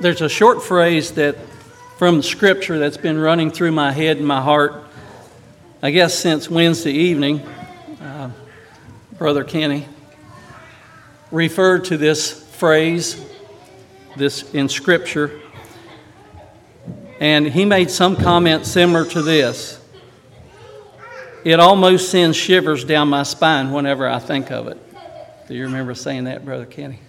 there's a short phrase that from Scripture that's been running through my head and my heart, I guess, since Wednesday evening. Uh, Brother Kenny referred to this phrase, this in Scripture, and he made some comment similar to this. It almost sends shivers down my spine whenever I think of it. Do you remember saying that, Brother Kenny?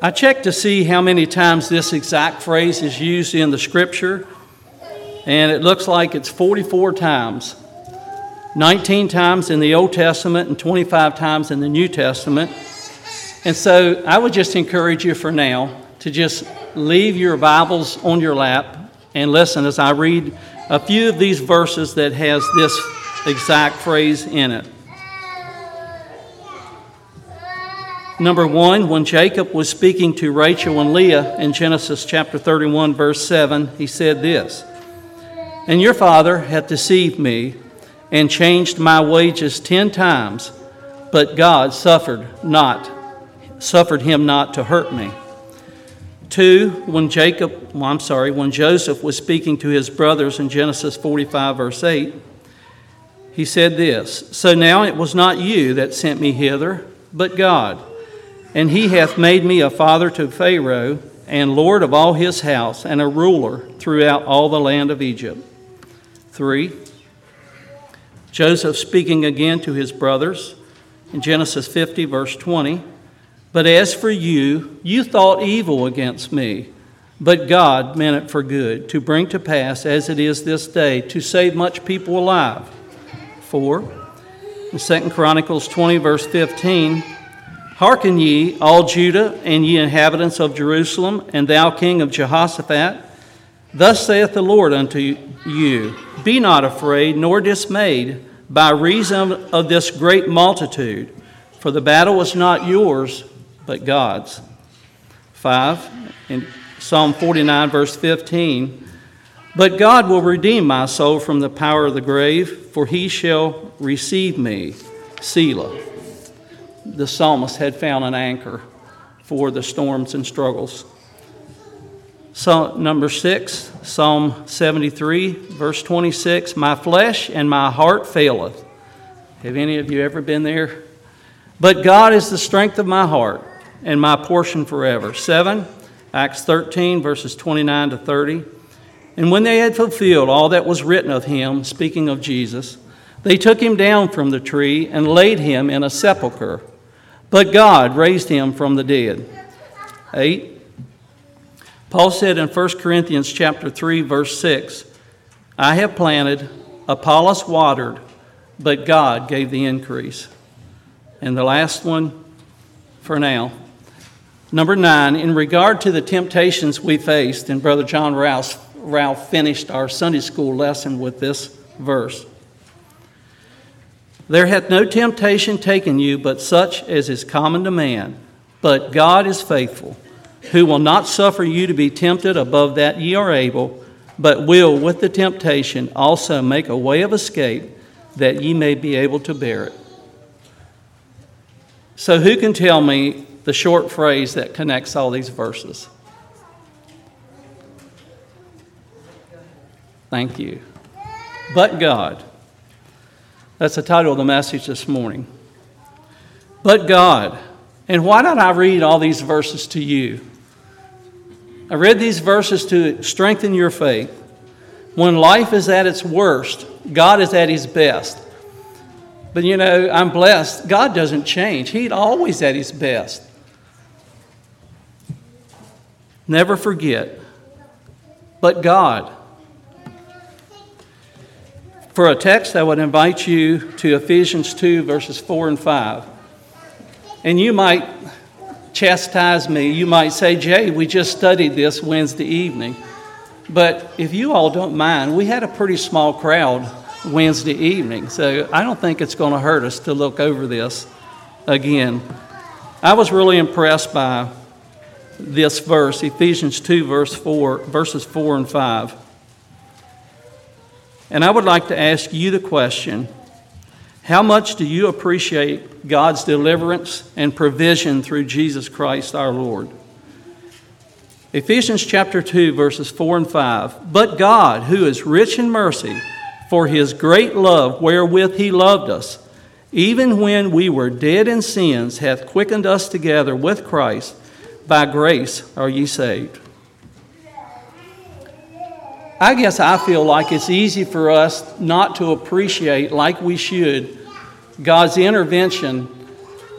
I checked to see how many times this exact phrase is used in the scripture, and it looks like it's 44 times 19 times in the Old Testament and 25 times in the New Testament. And so I would just encourage you for now to just leave your Bibles on your lap and listen as I read a few of these verses that has this exact phrase in it. Number one, when Jacob was speaking to Rachel and Leah in Genesis chapter 31, verse 7, he said this And your father hath deceived me and changed my wages ten times, but God suffered not, suffered him not to hurt me. Two, when Jacob, well, I'm sorry, when Joseph was speaking to his brothers in Genesis 45, verse 8, he said this So now it was not you that sent me hither, but God. And he hath made me a father to Pharaoh, and lord of all his house, and a ruler throughout all the land of Egypt. Three, Joseph speaking again to his brothers in Genesis 50, verse 20. But as for you, you thought evil against me, but God meant it for good, to bring to pass, as it is this day, to save much people alive. 4. In 2 Chronicles 20, verse 15. Hearken ye, all Judah, and ye inhabitants of Jerusalem, and thou king of Jehoshaphat. Thus saith the Lord unto you Be not afraid, nor dismayed, by reason of this great multitude, for the battle is not yours, but God's. 5. In Psalm 49, verse 15. But God will redeem my soul from the power of the grave, for he shall receive me. Selah the psalmist had found an anchor for the storms and struggles. So, number six, Psalm 73, verse 26 My flesh and my heart faileth. Have any of you ever been there? But God is the strength of my heart and my portion forever. Seven, Acts 13, verses 29 to 30. And when they had fulfilled all that was written of him, speaking of Jesus, they took him down from the tree and laid him in a sepulchre but God raised him from the dead. 8. Paul said in 1 Corinthians chapter 3 verse 6, I have planted, Apollos watered, but God gave the increase. And the last one for now. Number 9, in regard to the temptations we faced, and Brother John Ralph, Ralph finished our Sunday school lesson with this verse. There hath no temptation taken you but such as is common to man. But God is faithful, who will not suffer you to be tempted above that ye are able, but will with the temptation also make a way of escape that ye may be able to bear it. So, who can tell me the short phrase that connects all these verses? Thank you. But God. That's the title of the message this morning. But God. And why don't I read all these verses to you? I read these verses to strengthen your faith. When life is at its worst, God is at his best. But you know, I'm blessed. God doesn't change, He's always at his best. Never forget. But God. For a text, I would invite you to Ephesians 2, verses 4 and 5. And you might chastise me. You might say, Jay, we just studied this Wednesday evening. But if you all don't mind, we had a pretty small crowd Wednesday evening, so I don't think it's going to hurt us to look over this again. I was really impressed by this verse, Ephesians 2, verse 4, verses 4 and 5. And I would like to ask you the question how much do you appreciate God's deliverance and provision through Jesus Christ our Lord? Ephesians chapter 2, verses 4 and 5. But God, who is rich in mercy, for his great love wherewith he loved us, even when we were dead in sins, hath quickened us together with Christ. By grace are ye saved. I guess I feel like it's easy for us not to appreciate, like we should, God's intervention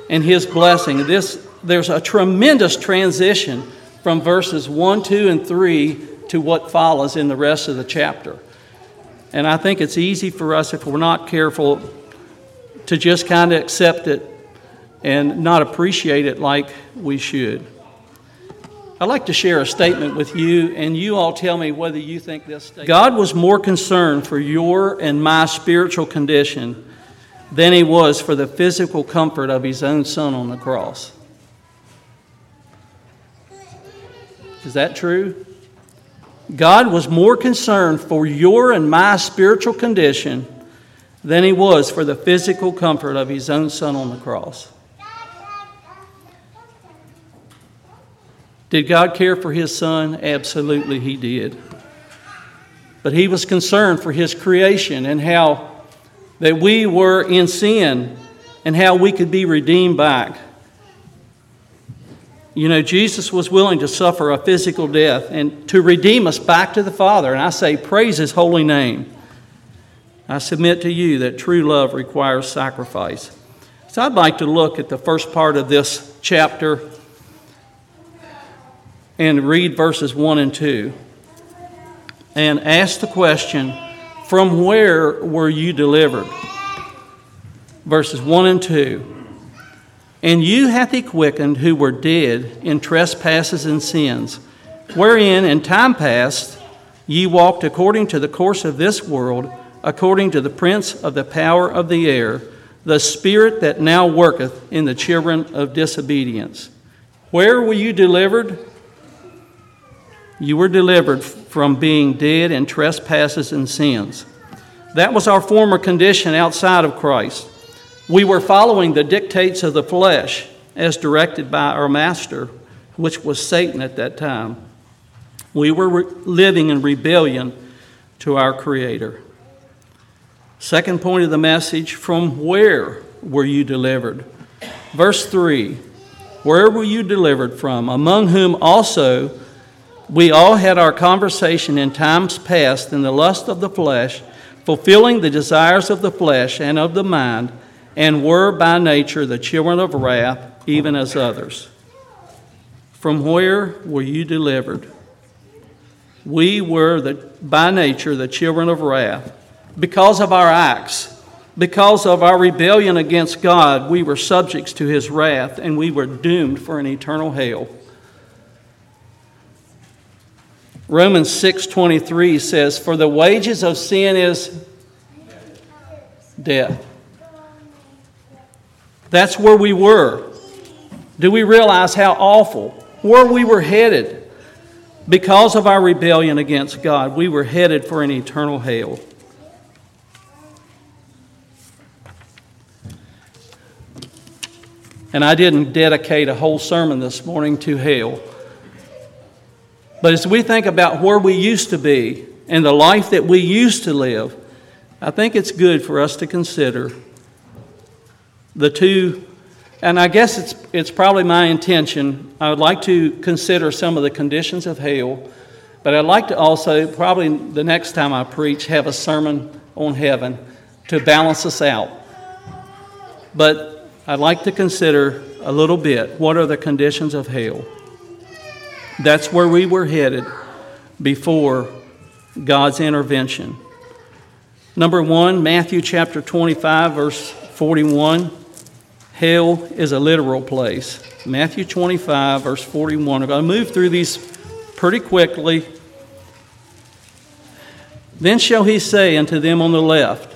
and His blessing. This, there's a tremendous transition from verses 1, 2, and 3 to what follows in the rest of the chapter. And I think it's easy for us, if we're not careful, to just kind of accept it and not appreciate it like we should. I'd like to share a statement with you, and you all tell me whether you think this statement. God was more concerned for your and my spiritual condition than he was for the physical comfort of his own son on the cross. Is that true? God was more concerned for your and my spiritual condition than he was for the physical comfort of his own son on the cross. Did God care for his son? Absolutely, he did. But he was concerned for his creation and how that we were in sin and how we could be redeemed back. You know, Jesus was willing to suffer a physical death and to redeem us back to the Father. And I say, praise his holy name. I submit to you that true love requires sacrifice. So I'd like to look at the first part of this chapter and read verses 1 and 2 and ask the question From where were you delivered? Verses 1 and 2. And you hath he quickened who were dead in trespasses and sins, wherein in time past ye walked according to the course of this world, according to the prince of the power of the air, the spirit that now worketh in the children of disobedience. Where were you delivered? You were delivered from being dead in trespasses and sins. That was our former condition outside of Christ. We were following the dictates of the flesh as directed by our master, which was Satan at that time. We were re- living in rebellion to our Creator. Second point of the message from where were you delivered? Verse 3 Where were you delivered from? Among whom also we all had our conversation in times past in the lust of the flesh, fulfilling the desires of the flesh and of the mind, and were by nature the children of wrath, even as others. From where were you delivered? We were the, by nature the children of wrath. Because of our acts, because of our rebellion against God, we were subjects to his wrath and we were doomed for an eternal hell. Romans 6:23 says for the wages of sin is death. That's where we were. Do we realize how awful where we were headed? Because of our rebellion against God, we were headed for an eternal hell. And I didn't dedicate a whole sermon this morning to hell. But as we think about where we used to be and the life that we used to live, I think it's good for us to consider the two. And I guess it's, it's probably my intention. I would like to consider some of the conditions of hell, but I'd like to also, probably the next time I preach, have a sermon on heaven to balance us out. But I'd like to consider a little bit what are the conditions of hell. That's where we were headed before God's intervention. Number one, Matthew chapter 25, verse 41. Hell is a literal place. Matthew 25, verse 41. I'm going to move through these pretty quickly. Then shall he say unto them on the left,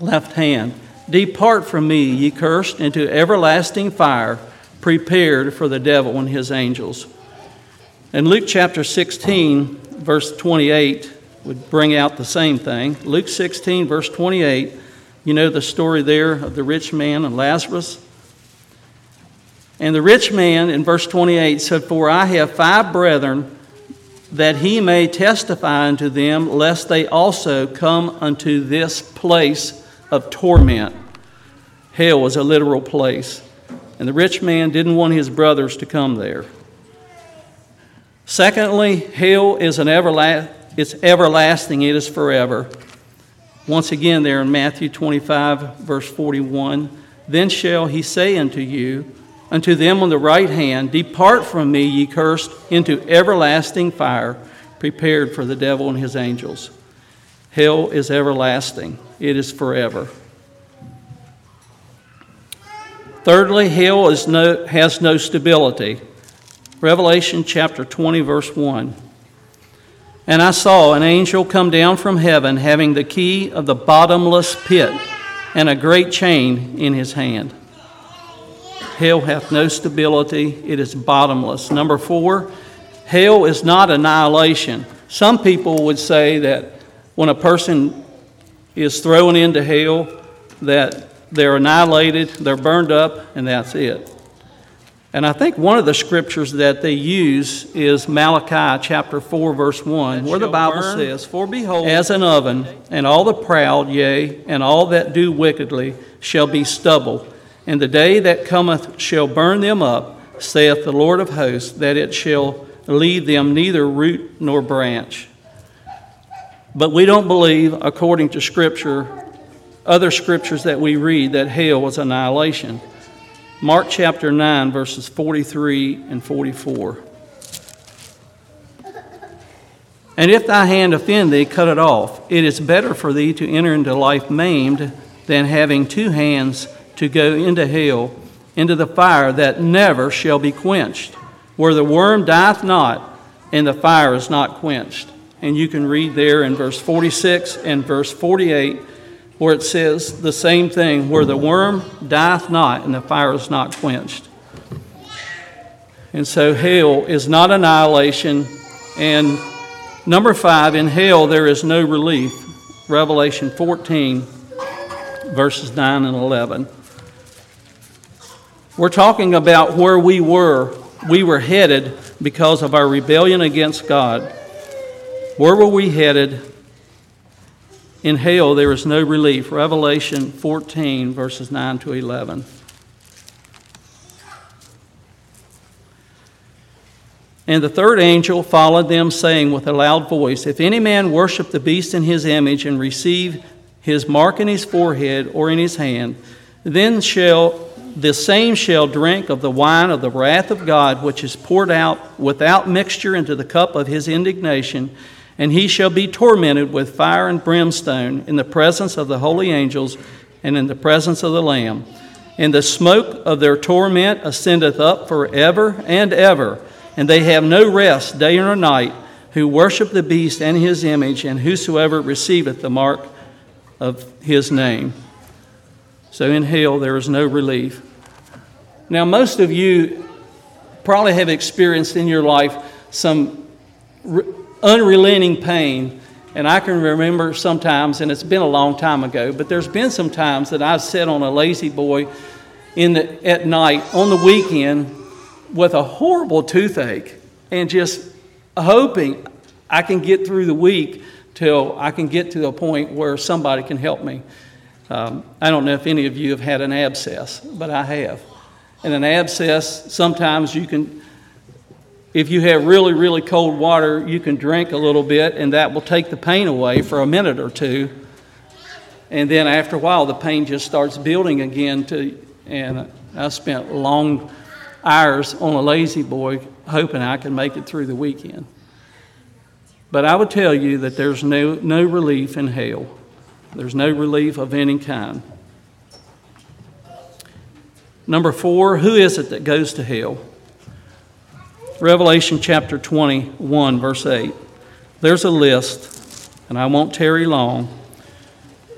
left hand, Depart from me, ye cursed, into everlasting fire, prepared for the devil and his angels. And Luke chapter 16, verse 28, would bring out the same thing. Luke 16, verse 28, you know the story there of the rich man and Lazarus. And the rich man in verse 28 said, For I have five brethren, that he may testify unto them, lest they also come unto this place of torment. Hell was a literal place. And the rich man didn't want his brothers to come there. Secondly, hell is an everla- it's everlasting, it is forever. Once again, there in Matthew 25, verse 41, then shall he say unto you, unto them on the right hand, Depart from me, ye cursed, into everlasting fire, prepared for the devil and his angels. Hell is everlasting, it is forever. Thirdly, hell no, has no stability. Revelation chapter 20, verse 1. And I saw an angel come down from heaven, having the key of the bottomless pit and a great chain in his hand. Hell hath no stability, it is bottomless. Number four, hell is not annihilation. Some people would say that when a person is thrown into hell, that they're annihilated, they're burned up, and that's it. And I think one of the scriptures that they use is Malachi chapter 4, verse 1, where the Bible says, For behold, as an oven, and all the proud, yea, and all that do wickedly, shall be stubble. And the day that cometh shall burn them up, saith the Lord of hosts, that it shall leave them neither root nor branch. But we don't believe, according to Scripture, other scriptures that we read that hell was annihilation. Mark chapter 9, verses 43 and 44. And if thy hand offend thee, cut it off. It is better for thee to enter into life maimed than having two hands to go into hell, into the fire that never shall be quenched, where the worm dieth not, and the fire is not quenched. And you can read there in verse 46 and verse 48 where it says the same thing, where the worm dieth not and the fire is not quenched. And so hell is not annihilation. And number five, in hell there is no relief. Revelation 14, verses 9 and 11. We're talking about where we were. We were headed because of our rebellion against God. Where were we headed? In hell, there is no relief. Revelation 14, verses 9 to 11. And the third angel followed them, saying with a loud voice If any man worship the beast in his image and receive his mark in his forehead or in his hand, then shall the same shall drink of the wine of the wrath of God, which is poured out without mixture into the cup of his indignation and he shall be tormented with fire and brimstone in the presence of the holy angels and in the presence of the Lamb. And the smoke of their torment ascendeth up forever and ever, and they have no rest day or night who worship the beast and his image, and whosoever receiveth the mark of his name. So in hell there is no relief. Now, most of you probably have experienced in your life some unrelenting pain. And I can remember sometimes, and it's been a long time ago, but there's been some times that I've sat on a La-Z-Boy in the, at night on the weekend with a horrible toothache and just hoping I can get through the week till I can get to a point where somebody can help me. Um, I don't know if any of you have had an abscess, but I have. And an abscess, sometimes you can if you have really, really cold water, you can drink a little bit, and that will take the pain away for a minute or two. And then after a while, the pain just starts building again. To, and I spent long hours on a La-Z-Boy hoping I could make it through the weekend. But I would tell you that there's no, no relief in hell. There's no relief of any kind. Number four, who is it that goes to hell? Revelation chapter 21, verse 8. There's a list, and I won't tarry long.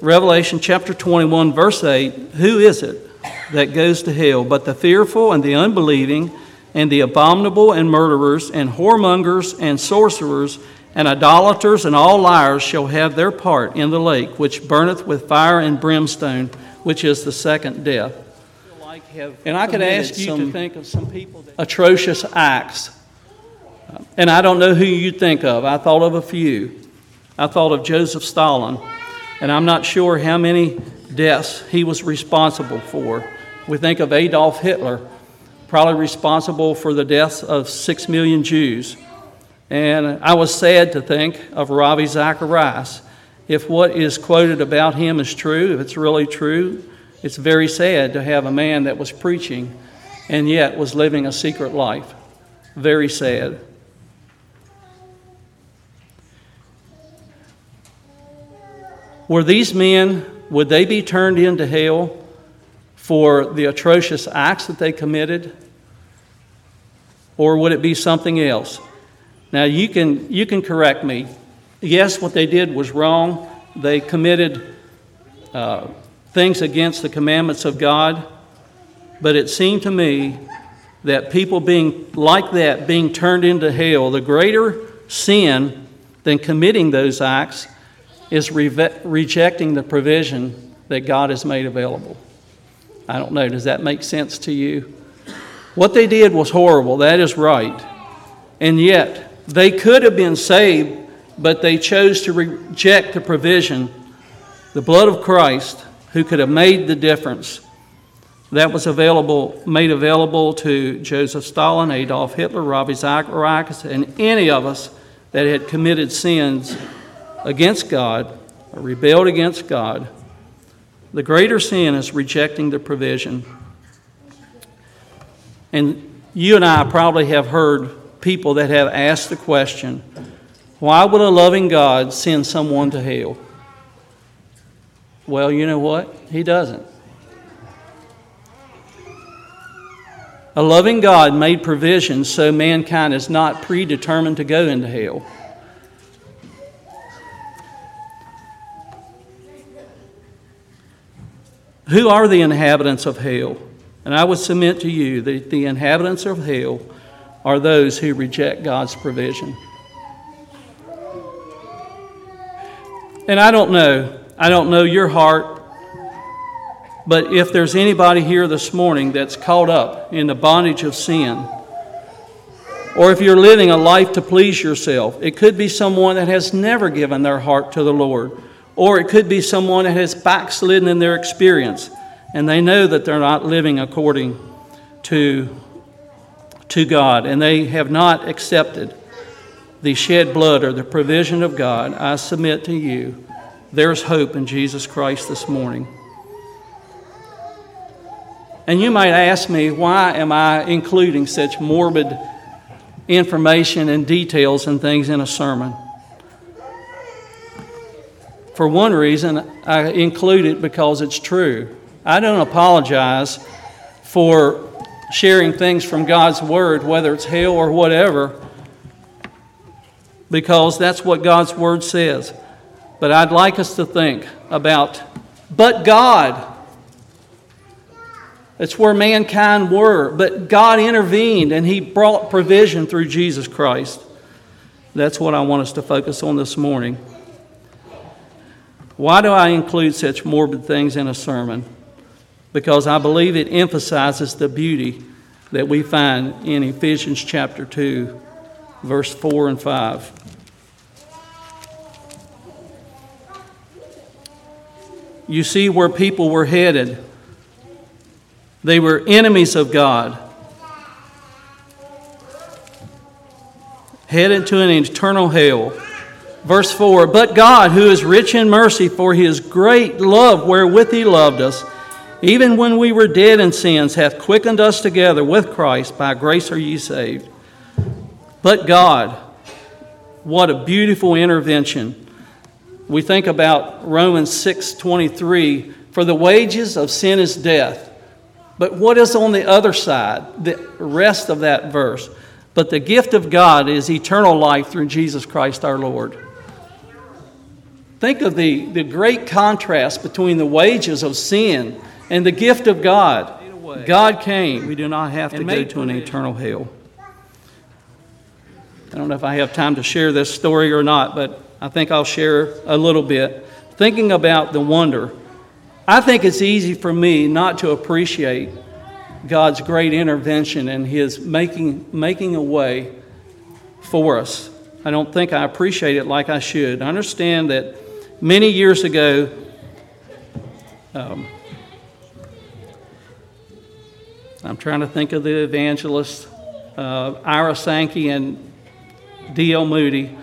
Revelation chapter 21, verse 8 Who is it that goes to hell but the fearful and the unbelieving, and the abominable and murderers, and whoremongers and sorcerers, and idolaters, and all liars shall have their part in the lake, which burneth with fire and brimstone, which is the second death. Have and I could ask you to think of some people that atrocious acts. And I don't know who you think of. I thought of a few. I thought of Joseph Stalin, and I'm not sure how many deaths he was responsible for. We think of Adolf Hitler, probably responsible for the deaths of six million Jews. And I was sad to think of Ravi Zacharias. If what is quoted about him is true, if it's really true, it's very sad to have a man that was preaching and yet was living a secret life. Very sad. Were these men, would they be turned into hell for the atrocious acts that they committed? Or would it be something else? Now, you can, you can correct me. Yes, what they did was wrong. They committed uh, things against the commandments of God. But it seemed to me that people being like that, being turned into hell, the greater sin than committing those acts is re- rejecting the provision that God has made available. I don't know, does that make sense to you? What they did was horrible, that is right. And yet, they could have been saved, but they chose to reject the provision, the blood of Christ, who could have made the difference. That was available, made available to Joseph Stalin, Adolf Hitler, Ravi Zacharias, and any of us that had committed sins against God or rebelled against God. The greater sin is rejecting the provision. And you and I probably have heard people that have asked the question why would a loving God send someone to hell? Well, you know what? He doesn't. A loving God made provision so mankind is not predetermined to go into hell. Who are the inhabitants of hell? And I would submit to you that the inhabitants of hell are those who reject God's provision. And I don't know, I don't know your heart, but if there's anybody here this morning that's caught up in the bondage of sin, or if you're living a life to please yourself, it could be someone that has never given their heart to the Lord, or it could be someone that has backslidden in their experience and they know that they're not living according to to God, and they have not accepted the shed blood or the provision of God, I submit to you, there's hope in Jesus Christ this morning. And you might ask me, why am I including such morbid information and details and things in a sermon? For one reason, I include it because it's true. I don't apologize for sharing things from God's Word, whether it's hell or whatever, because that's what God's Word says. But I'd like us to think about, but God. It's where mankind were, but God intervened and He brought provision through Jesus Christ. That's what I want us to focus on this morning. Why do I include such morbid things in a sermon? because I believe it emphasizes the beauty that we find in Ephesians chapter 2, verse 4 and 5. You see where people were headed. They were enemies of God, headed to an eternal hell. Verse 4 But God, who is rich in mercy for his great love wherewith he loved us, even when we were dead in sins, hath quickened us together with Christ. By grace are ye saved. But God, what a beautiful intervention. We think about Romans 6:23, for the wages of sin is death. But what is on the other side? The rest of that verse. But the gift of God is eternal life through Jesus Christ our Lord. Think of the, the great contrast between the wages of sin and the gift of God. God came. We do not have to go to an eternal hell. I don't know if I have time to share this story or not, but I think I'll share a little bit. Thinking about the wonder, I think it's easy for me not to appreciate God's great intervention and His making, making a way for us. I don't think I appreciate it like I should. I understand that many years ago, um, I'm trying to think of the evangelists, uh, Ira Sankey and D.L. Moody,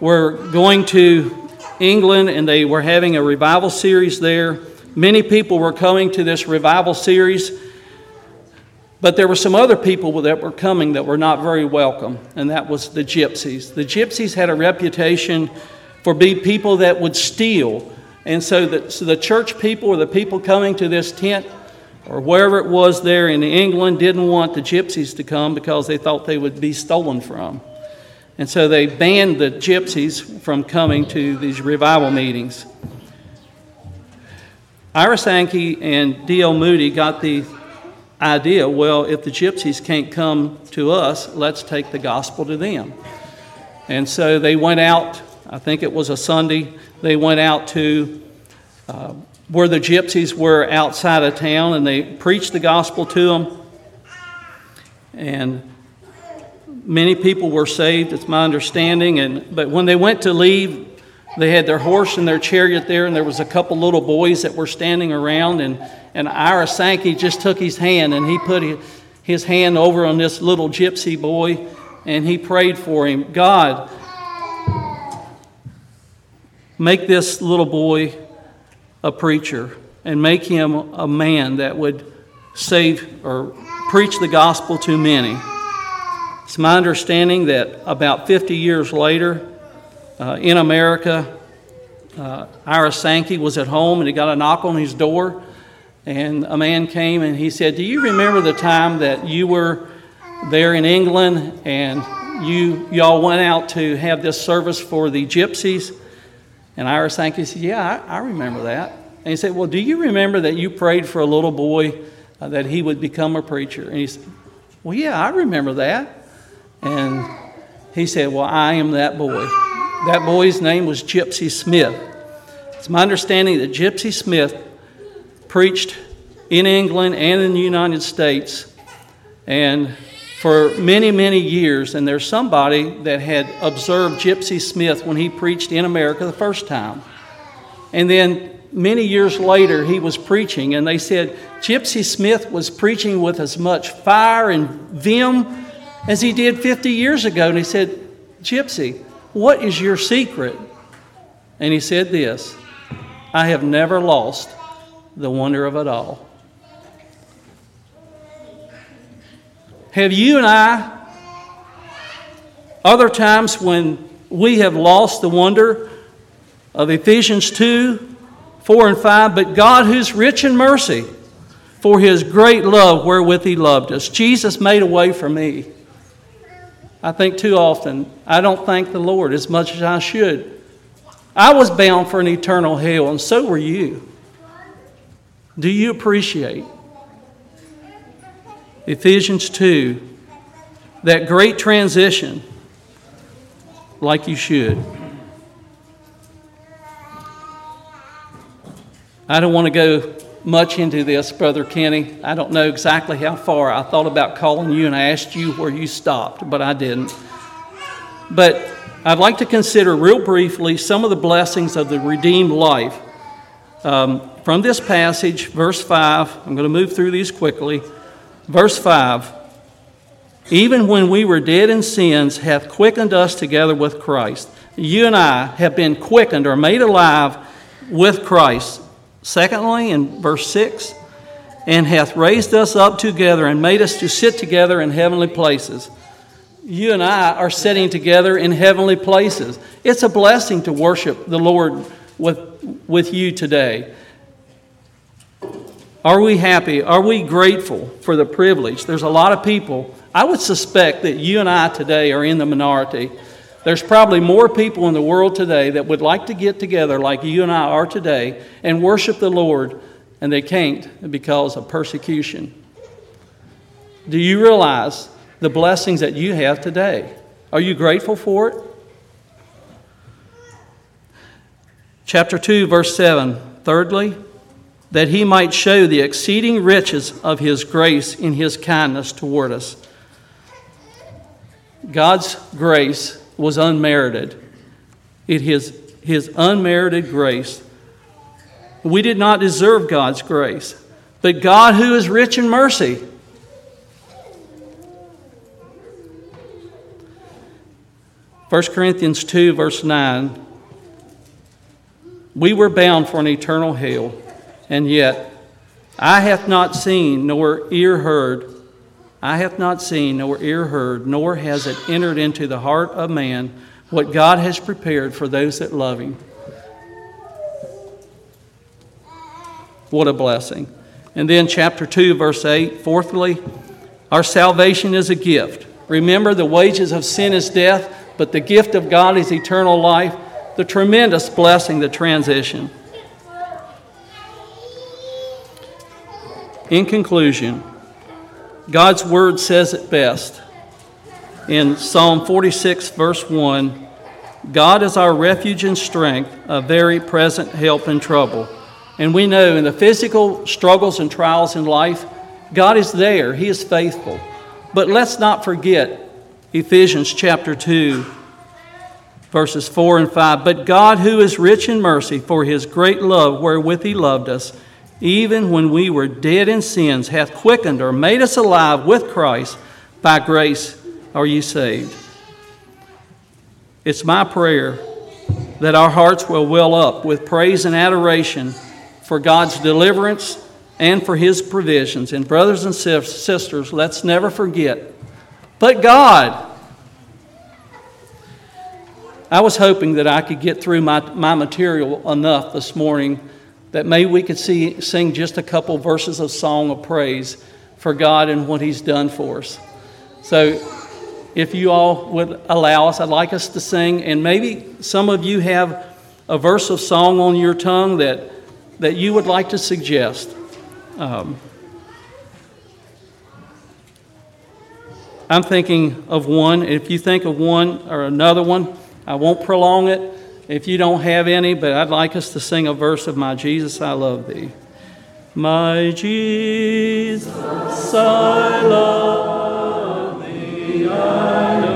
were going to England and they were having a revival series there. Many people were coming to this revival series, but there were some other people that were coming that were not very welcome, and that was the gypsies. The gypsies had a reputation for being people that would steal. And so the, so the church people or the people coming to this tent or wherever it was there in England didn't want the gypsies to come because they thought they would be stolen from. And so they banned the gypsies from coming to these revival meetings. Ira Sankey and D.L. Moody got the idea well, if the gypsies can't come to us, let's take the gospel to them. And so they went out, I think it was a Sunday, they went out to uh, where the gypsies were outside of town and they preached the gospel to them. And many people were saved, it's my understanding. And, but when they went to leave, they had their horse and their chariot there, and there was a couple little boys that were standing around. And, and Ira Sankey just took his hand and he put his hand over on this little gypsy boy and he prayed for him God, make this little boy a preacher and make him a man that would save or preach the gospel to many. It's my understanding that about 50 years later, uh, in America, uh, Ira Sankey was at home and he got a knock on his door. And a man came and he said, Do you remember the time that you were there in England and you y'all went out to have this service for the gypsies? And Ira Sankey said, Yeah, I, I remember that. And he said, Well, do you remember that you prayed for a little boy uh, that he would become a preacher? And he said, Well, yeah, I remember that. And he said, Well, I am that boy. That boy's name was Gypsy Smith. It's my understanding that Gypsy Smith preached in England and in the United States and for many, many years. And there's somebody that had observed Gypsy Smith when he preached in America the first time. And then many years later, he was preaching, and they said Gypsy Smith was preaching with as much fire and vim as he did 50 years ago. And he said, Gypsy, what is your secret? And he said this I have never lost the wonder of it all. Have you and I, other times when we have lost the wonder of Ephesians 2 4 and 5, but God, who's rich in mercy, for his great love wherewith he loved us. Jesus made a way for me. I think too often I don't thank the Lord as much as I should. I was bound for an eternal hell, and so were you. Do you appreciate Ephesians 2, that great transition, like you should? I don't want to go much into this, Brother Kenny. I don't know exactly how far. I thought about calling you and I asked you where you stopped, but I didn't. But I'd like to consider real briefly some of the blessings of the redeemed life. Um, from this passage, verse 5, I'm going to move through these quickly. Verse 5 Even when we were dead in sins, hath quickened us together with Christ. You and I have been quickened or made alive with Christ. Secondly, in verse 6, and hath raised us up together and made us to sit together in heavenly places. You and I are sitting together in heavenly places. It's a blessing to worship the Lord with, with you today. Are we happy? Are we grateful for the privilege? There's a lot of people. I would suspect that you and I today are in the minority there's probably more people in the world today that would like to get together like you and I are today and worship the Lord, and they can't because of persecution. Do you realize the blessings that you have today? Are you grateful for it? Chapter 2, verse 7. Thirdly, that he might show the exceeding riches of his grace in his kindness toward us. God's grace was unmerited. It is his unmerited grace. We did not deserve God's grace, but God, who is rich in mercy, First Corinthians 2, verse 9 We were bound for an eternal hell and yet, Eye hath not seen, nor ear heard, Eye hath not seen, nor ear heard, nor has it entered into the heart of man what God has prepared for those that love him. What a blessing. And then, chapter 2, verse 8 fourthly, our salvation is a gift. Remember, the wages of sin is death, but the gift of God is eternal life. The tremendous blessing, the transition. In conclusion, God's word says it best. In Psalm 46, verse 1, God is our refuge and strength, a very present help in trouble. And we know in the physical struggles and trials in life, God is there, He is faithful. But let's not forget Ephesians chapter 2, verses 4 and 5. But God, who is rich in mercy, for His great love wherewith He loved us, even when we were dead in sins, hath quickened or made us alive with Christ. By grace are ye saved. It's my prayer that our hearts will well up with praise and adoration for God's deliverance and for His provisions. And, brothers and sisters, let's never forget, but God. I was hoping that I could get through my, my material enough this morning that maybe we could see, sing just a couple verses of song of praise for God and what He's done for us. So, if you all would allow us, I'd like us to sing, and maybe some of you have a verse of song on your tongue that, that you would like to suggest. Um, I'm thinking of one. If you think of one or another one, I won't prolong it if you don't have any, but I'd like us to sing a verse of My Jesus, I Love Thee. My Jesus, I love Thee, I